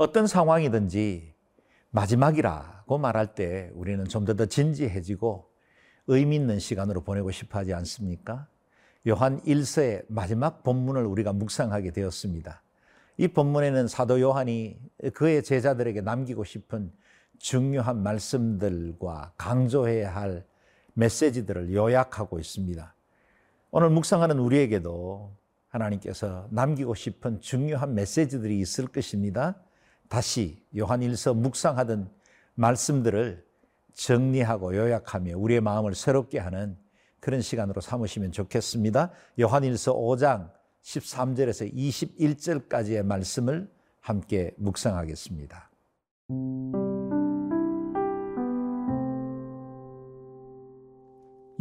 어떤 상황이든지 마지막이라고 말할 때 우리는 좀 더 더 진지해지고 의미 있는 시간으로 보내고 싶어 하지 않습니까? 요한 1서의 마지막 본문을 우리가 묵상하게 되었습니다. 이 본문에는 사도 요한이 그의 제자들에게 남기고 싶은 중요한 말씀들과 강조해야 할 메시지들을 요약하고 있습니다. 오늘 묵상하는 우리에게도 하나님께서 남기고 싶은 중요한 메시지들이 있을 것입니다. 다시 요한 1서 묵상하던 말씀들을 정리하고 요약하며 우리의 마음을 새롭게 하는 그런 시간으로 삼으시면 좋겠습니다. 요한 1서 5장 13절에서 21절까지의 말씀을 함께 묵상하겠습니다.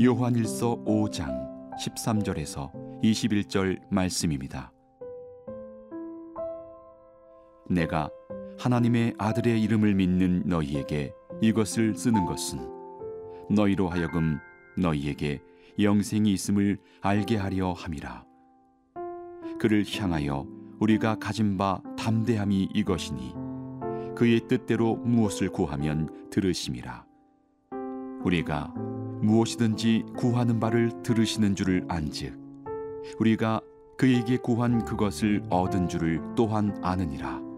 요한일서 5장 13절에서 21절 말씀입니다. 내가 하나님의 아들의 이름을 믿는 너희에게 이것을 쓰는 것은 너희로 하여금 너희에게 영생이 있음을 알게 하려 함이라. 그를 향하여 우리가 가진 바 담대함이 이것이니 그의 뜻대로 무엇을 구하면 들으심이라. 우리가 무엇이든지 구하는 바를 들으시는 줄을 안즉 우리가 그에게 구한 그것을 얻은 줄을 또한 아느니라.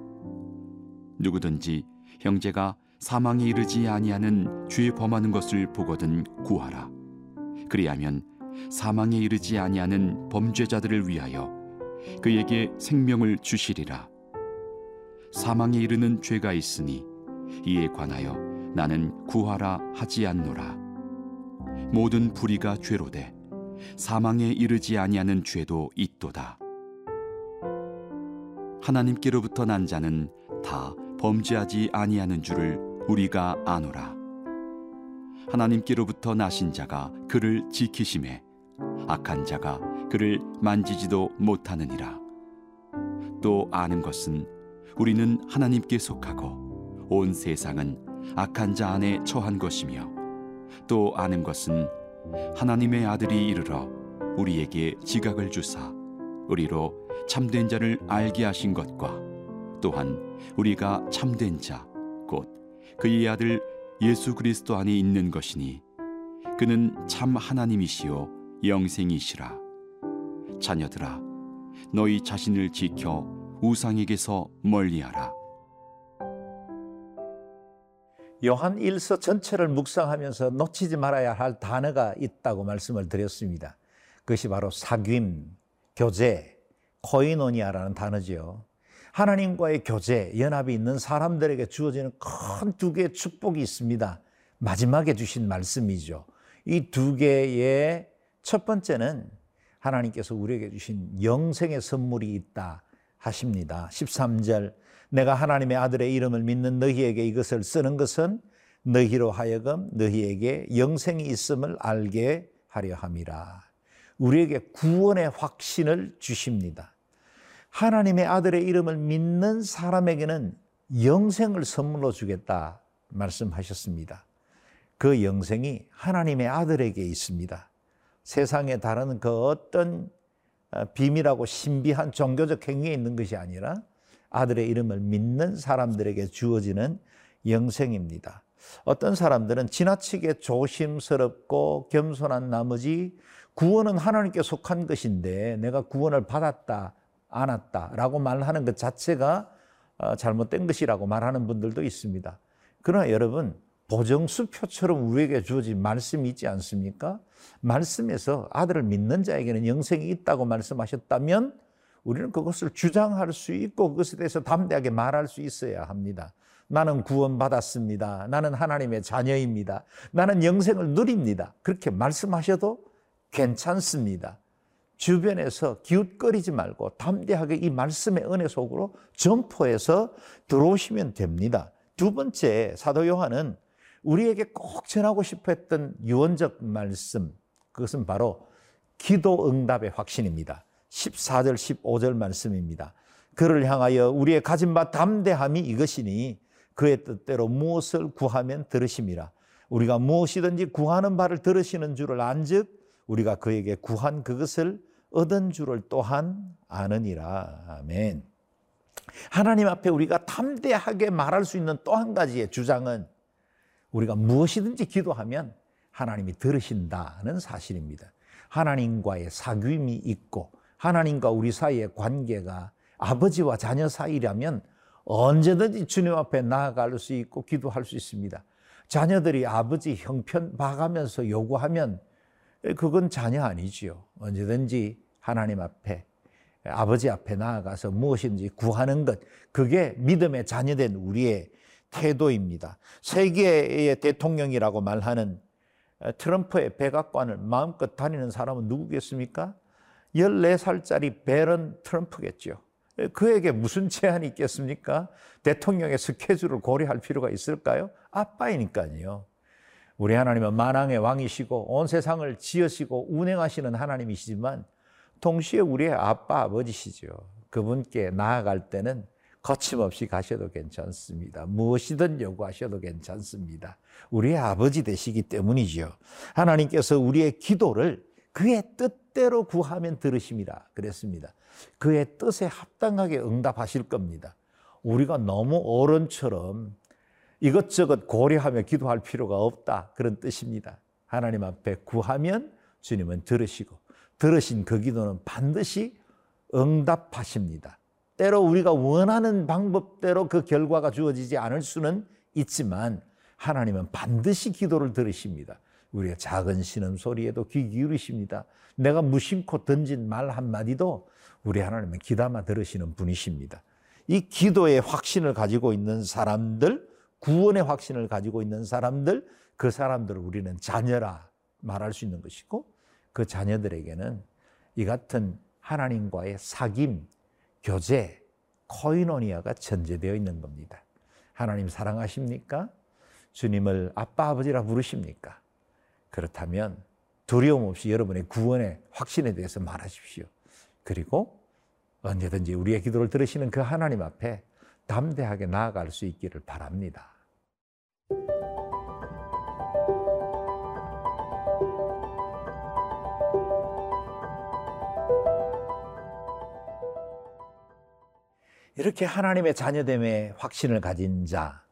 누구든지 형제가 사망에 이르지 아니하는 죄 범하는 것을 보거든 구하라. 그리하면 사망에 이르지 아니하는 범죄자들을 위하여 그에게 생명을 주시리라. 사망에 이르는 죄가 있으니 이에 관하여 나는 구하라 하지 않노라. 모든 불의가 죄로되 사망에 이르지 아니하는 죄도 있도다. 하나님께로부터 난 자는 다 범죄하지 아니하는 줄을 우리가 아노라. 하나님께로부터 나신 자가 그를 지키심에 악한 자가 그를 만지지도 못하느니라. 또 아는 것은 우리는 하나님께 속하고 온 세상은 악한 자 안에 처한 것이며 또 아는 것은 하나님의 아들이 이르러 우리에게 지각을 주사 우리로 참된 자를 알게 하신 것과 또한 우리가 참된 자 곧 그의 아들 예수 그리스도 안에 있는 것이니 그는 참 하나님이시요 영생이시라 자녀들아 너희 자신을 지켜 우상에게서 멀리하라 요한 1서 전체를 묵상하면서 놓치지 말아야 할 단어가 있다고 말씀을 드렸습니다. 그것이 바로 사귐, 교제, 코이노니아라는 단어지요. 하나님과의 교제, 연합이 있는 사람들에게 주어지는 큰 두 개의 축복이 있습니다. 마지막에 주신 말씀이죠. 이 두 개의 첫 번째는 하나님께서 우리에게 주신 영생의 선물이 있다 하십니다. 13절 내가 하나님의 아들의 이름을 믿는 너희에게 이것을 쓰는 것은 너희로 하여금 너희에게 영생이 있음을 알게 하려 함이라. 우리에게 구원의 확신을 주십니다. 하나님의 아들의 이름을 믿는 사람에게는 영생을 선물로 주겠다 말씀하셨습니다. 그 영생이 하나님의 아들에게 있습니다. 세상에 다른 그 어떤 비밀하고 신비한 종교적 행위에 있는 것이 아니라 아들의 이름을 믿는 사람들에게 주어지는 영생입니다. 어떤 사람들은 지나치게 조심스럽고 겸손한 나머지 구원은 하나님께 속한 것인데 내가 구원을 받았다, 안았다라고 말하는 것 자체가 어, 잘못된 것이라고 말하는 분들도 있습니다. 그러나 여러분, 보정수표처럼 우리에게 주어진 말씀이 있지 않습니까? 말씀에서 아들을 믿는 자에게는 영생이 있다고 말씀하셨다면 우리는 그것을 주장할 수 있고 그것에 대해서 담대하게 말할 수 있어야 합니다. 나는 구원받았습니다. 나는 하나님의 자녀입니다. 나는 영생을 누립니다. 그렇게 말씀하셔도 괜찮습니다. 주변에서 기웃거리지 말고 담대하게 이 말씀의 은혜 속으로 점포해서 들어오시면 됩니다. 두 번째, 사도 요한은 우리에게 꼭 전하고 싶어 했던 유언적 말씀, 그것은 바로 기도 응답의 확신입니다. 14절, 15절 말씀입니다. 그를 향하여 우리의 가진 바 담대함이 이것이니 그의 뜻대로 무엇을 구하면 들으심이라. 우리가 무엇이든지 구하는 바를 들으시는 줄을 안즉 우리가 그에게 구한 그것을 얻은 줄을 또한 아느니라. 아멘. 하나님 앞에 우리가 담대하게 말할 수 있는 또 한 가지의 주장은 우리가 무엇이든지 기도하면 하나님이 들으신다는 사실입니다. 하나님과의 사귐이 있고 하나님과 우리 사이의 관계가 아버지와 자녀 사이라면 언제든지 주님 앞에 나아갈 수 있고 기도할 수 있습니다. 자녀들이 아버지 형편 봐가면서 요구하면 그건 자녀 아니지요. 언제든지 하나님 앞에 아버지 앞에 나아가서 무엇인지 구하는 것 그게 믿음의 자녀된 우리의 태도입니다. 세계의 대통령이라고 말하는 트럼프의 백악관을 마음껏 다니는 사람은 누구겠습니까? 14살짜리 베런 트럼프겠죠. 그에게 무슨 제한이 있겠습니까? 대통령의 스케줄을 고려할 필요가 있을까요? 아빠이니까요. 우리 하나님은 만왕의 왕이시고 온 세상을 지으시고 운행하시는 하나님이시지만 동시에 우리의 아빠 아버지시죠. 그분께 나아갈 때는 거침없이 가셔도 괜찮습니다. 무엇이든 요구하셔도 괜찮습니다. 우리의 아버지 되시기 때문이죠. 하나님께서 우리의 기도를 그의 뜻대로 구하면 들으십니다. 그랬습니다. 그의 뜻에 합당하게 응답하실 겁니다. 우리가 너무 어른처럼 이것저것 고려하며 기도할 필요가 없다. 그런 뜻입니다. 하나님 앞에 구하면 주님은 들으시고 들으신 그 기도는 반드시 응답하십니다. 때로 우리가 원하는 방법대로 그 결과가 주어지지 않을 수는 있지만 하나님은 반드시 기도를 들으십니다. 우리의 작은 신음 소리에도 귀 기울이십니다. 내가 무심코 던진 말 한마디도 우리 하나님은 귀담아 들으시는 분이십니다. 이 기도의 확신을 가지고 있는 사람들, 구원의 확신을 가지고 있는 사람들, 그 사람들을 우리는 자녀라 말할 수 있는 것이고 그 자녀들에게는 이 같은 하나님과의 사귐, 교제, 코이노니아가 전제되어 있는 겁니다. 하나님 사랑하십니까? 주님을 아빠 아버지라 부르십니까? 그렇다면 두려움 없이 여러분의 구원의 확신에 대해서 말하십시오. 그리고 언제든지 우리의 기도를 들으시는 그 하나님 앞에 담대하게 나아갈 수 있기를 바랍니다. 이렇게 하나님의 자녀됨의 확신을 가진 자,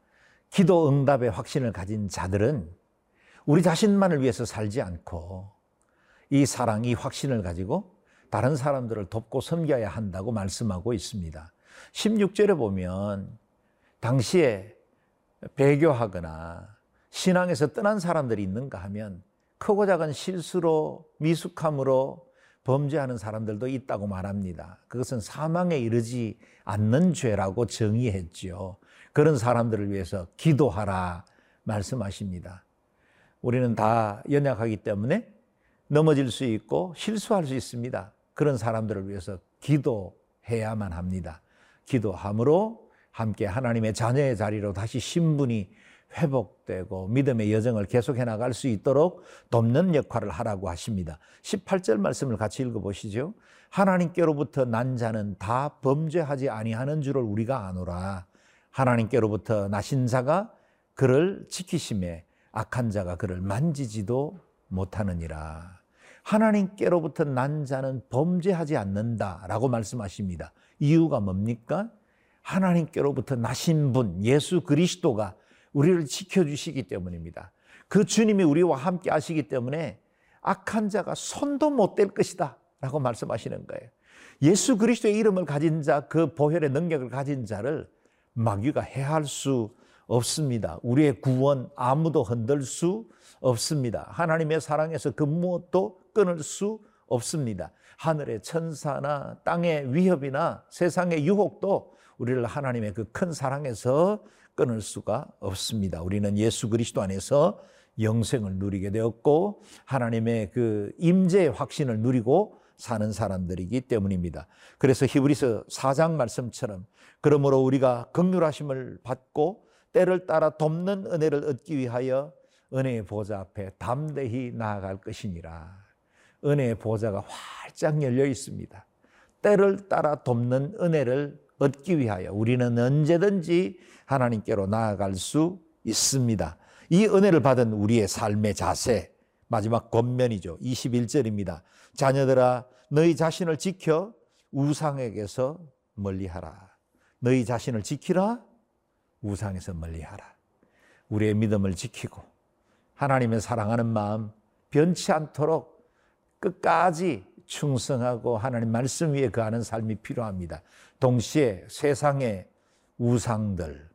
기도 응답의 확신을 가진 자들은 우리 자신만을 위해서 살지 않고 이 사랑, 이 확신을 가지고 다른 사람들을 돕고 섬겨야 한다고 말씀하고 있습니다. 16절에 보면 당시에 배교하거나 신앙에서 떠난 사람들이 있는가 하면 크고 작은 실수로 미숙함으로 범죄하는 사람들도 있다고 말합니다. 그것은 사망에 이르지 않는 죄라고 정의했지요. 그런 사람들을 위해서 기도하라 말씀하십니다. 우리는 다 연약하기 때문에 넘어질 수 있고 실수할 수 있습니다. 그런 사람들을 위해서 기도해야만 합니다. 기도함으로 함께 하나님의 자녀의 자리로 다시 신분이 회복되고 믿음의 여정을 계속해 나갈 수 있도록 돕는 역할을 하라고 하십니다. 18절 말씀을 같이 읽어 보시죠. 하나님께로부터 난 자는 다 범죄하지 아니하는 줄을 우리가 아노라. 하나님께로부터 나신 자가 그를 지키심에 악한 자가 그를 만지지도 못하느니라. 하나님께로부터 난 자는 범죄하지 않는다라고 말씀하십니다. 이유가 뭡니까? 하나님께로부터 나신 분 예수 그리스도가 우리를 지켜주시기 때문입니다. 그 주님이 우리와 함께 하시기 때문에 악한 자가 손도 못 댈 것이다. 라고 말씀하시는 거예요. 예수 그리스도의 이름을 가진 자, 그 보혈의 능력을 가진 자를 마귀가 해할 수 없습니다. 우리의 구원 아무도 흔들 수 없습니다. 하나님의 사랑에서 그 무엇도 끊을 수 없습니다. 하늘의 천사나 땅의 위협이나 세상의 유혹도 우리를 하나님의 그 큰 사랑에서 끊을 수가 없습니다. 우리는 예수 그리스도 안에서 영생을 누리게 되었고 하나님의 그 임재의 확신을 누리고 사는 사람들이기 때문입니다. 그래서 히브리서 4장 말씀처럼 그러므로 우리가 긍휼하심을 받고 때를 따라 돕는 은혜를 얻기 위하여 은혜의 보좌 앞에 담대히 나아갈 것이니라. 은혜의 보좌가 활짝 열려 있습니다. 때를 따라 돕는 은혜를 얻기 위하여 우리는 언제든지 하나님께로 나아갈 수 있습니다. 이 은혜를 받은 우리의 삶의 자세, 마지막 권면이죠. 21절입니다. 자녀들아, 너희 자신을 지켜 우상에게서 멀리하라. 너희 자신을 지키라. 우상에서 멀리하라. 우리의 믿음을 지키고 하나님의 사랑하는 마음 변치 않도록 끝까지 충성하고 하나님 말씀 위에 거하는 삶이 필요합니다. 동시에 세상의 우상들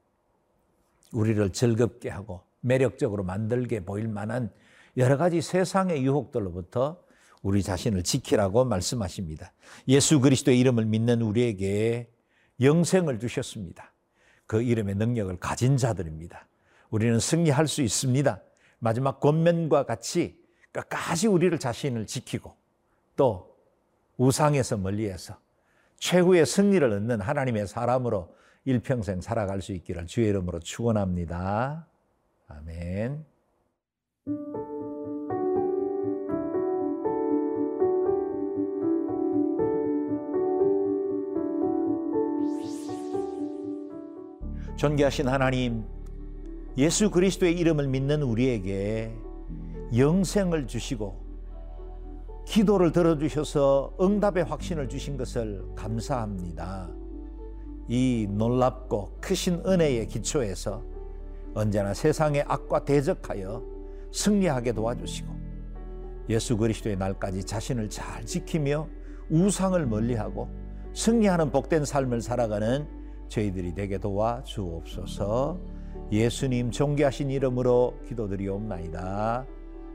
우리를 즐겁게 하고 매력적으로 만들게 보일 만한 여러 가지 세상의 유혹들로부터 우리 자신을 지키라고 말씀하십니다. 예수 그리스도의 이름을 믿는 우리에게 영생을 주셨습니다. 그 이름의 능력을 가진 자들입니다. 우리는 승리할 수 있습니다. 마지막 권면과 같이 끝 까지 우리를 자신을 지키고 또 우상에서 멀리해서 최후의 승리를 얻는 하나님의 사람으로 일평생 살아갈 수 있기를 주의 이름으로 축원합니다. 아멘. 존귀하신 하나님, 예수 그리스도의 이름을 믿는 우리에게 영생을 주시고 기도를 들어주셔서 응답의 확신을 주신 것을 감사합니다. 이 놀랍고 크신 은혜의 기초에서 언제나 세상의 악과 대적하여 승리하게 도와주시고 예수 그리스도의 날까지 자신을 잘 지키며 우상을 멀리하고 승리하는 복된 삶을 살아가는 저희들이 되게 도와 주옵소서 예수님 존귀하신 이름으로 기도드리옵나이다.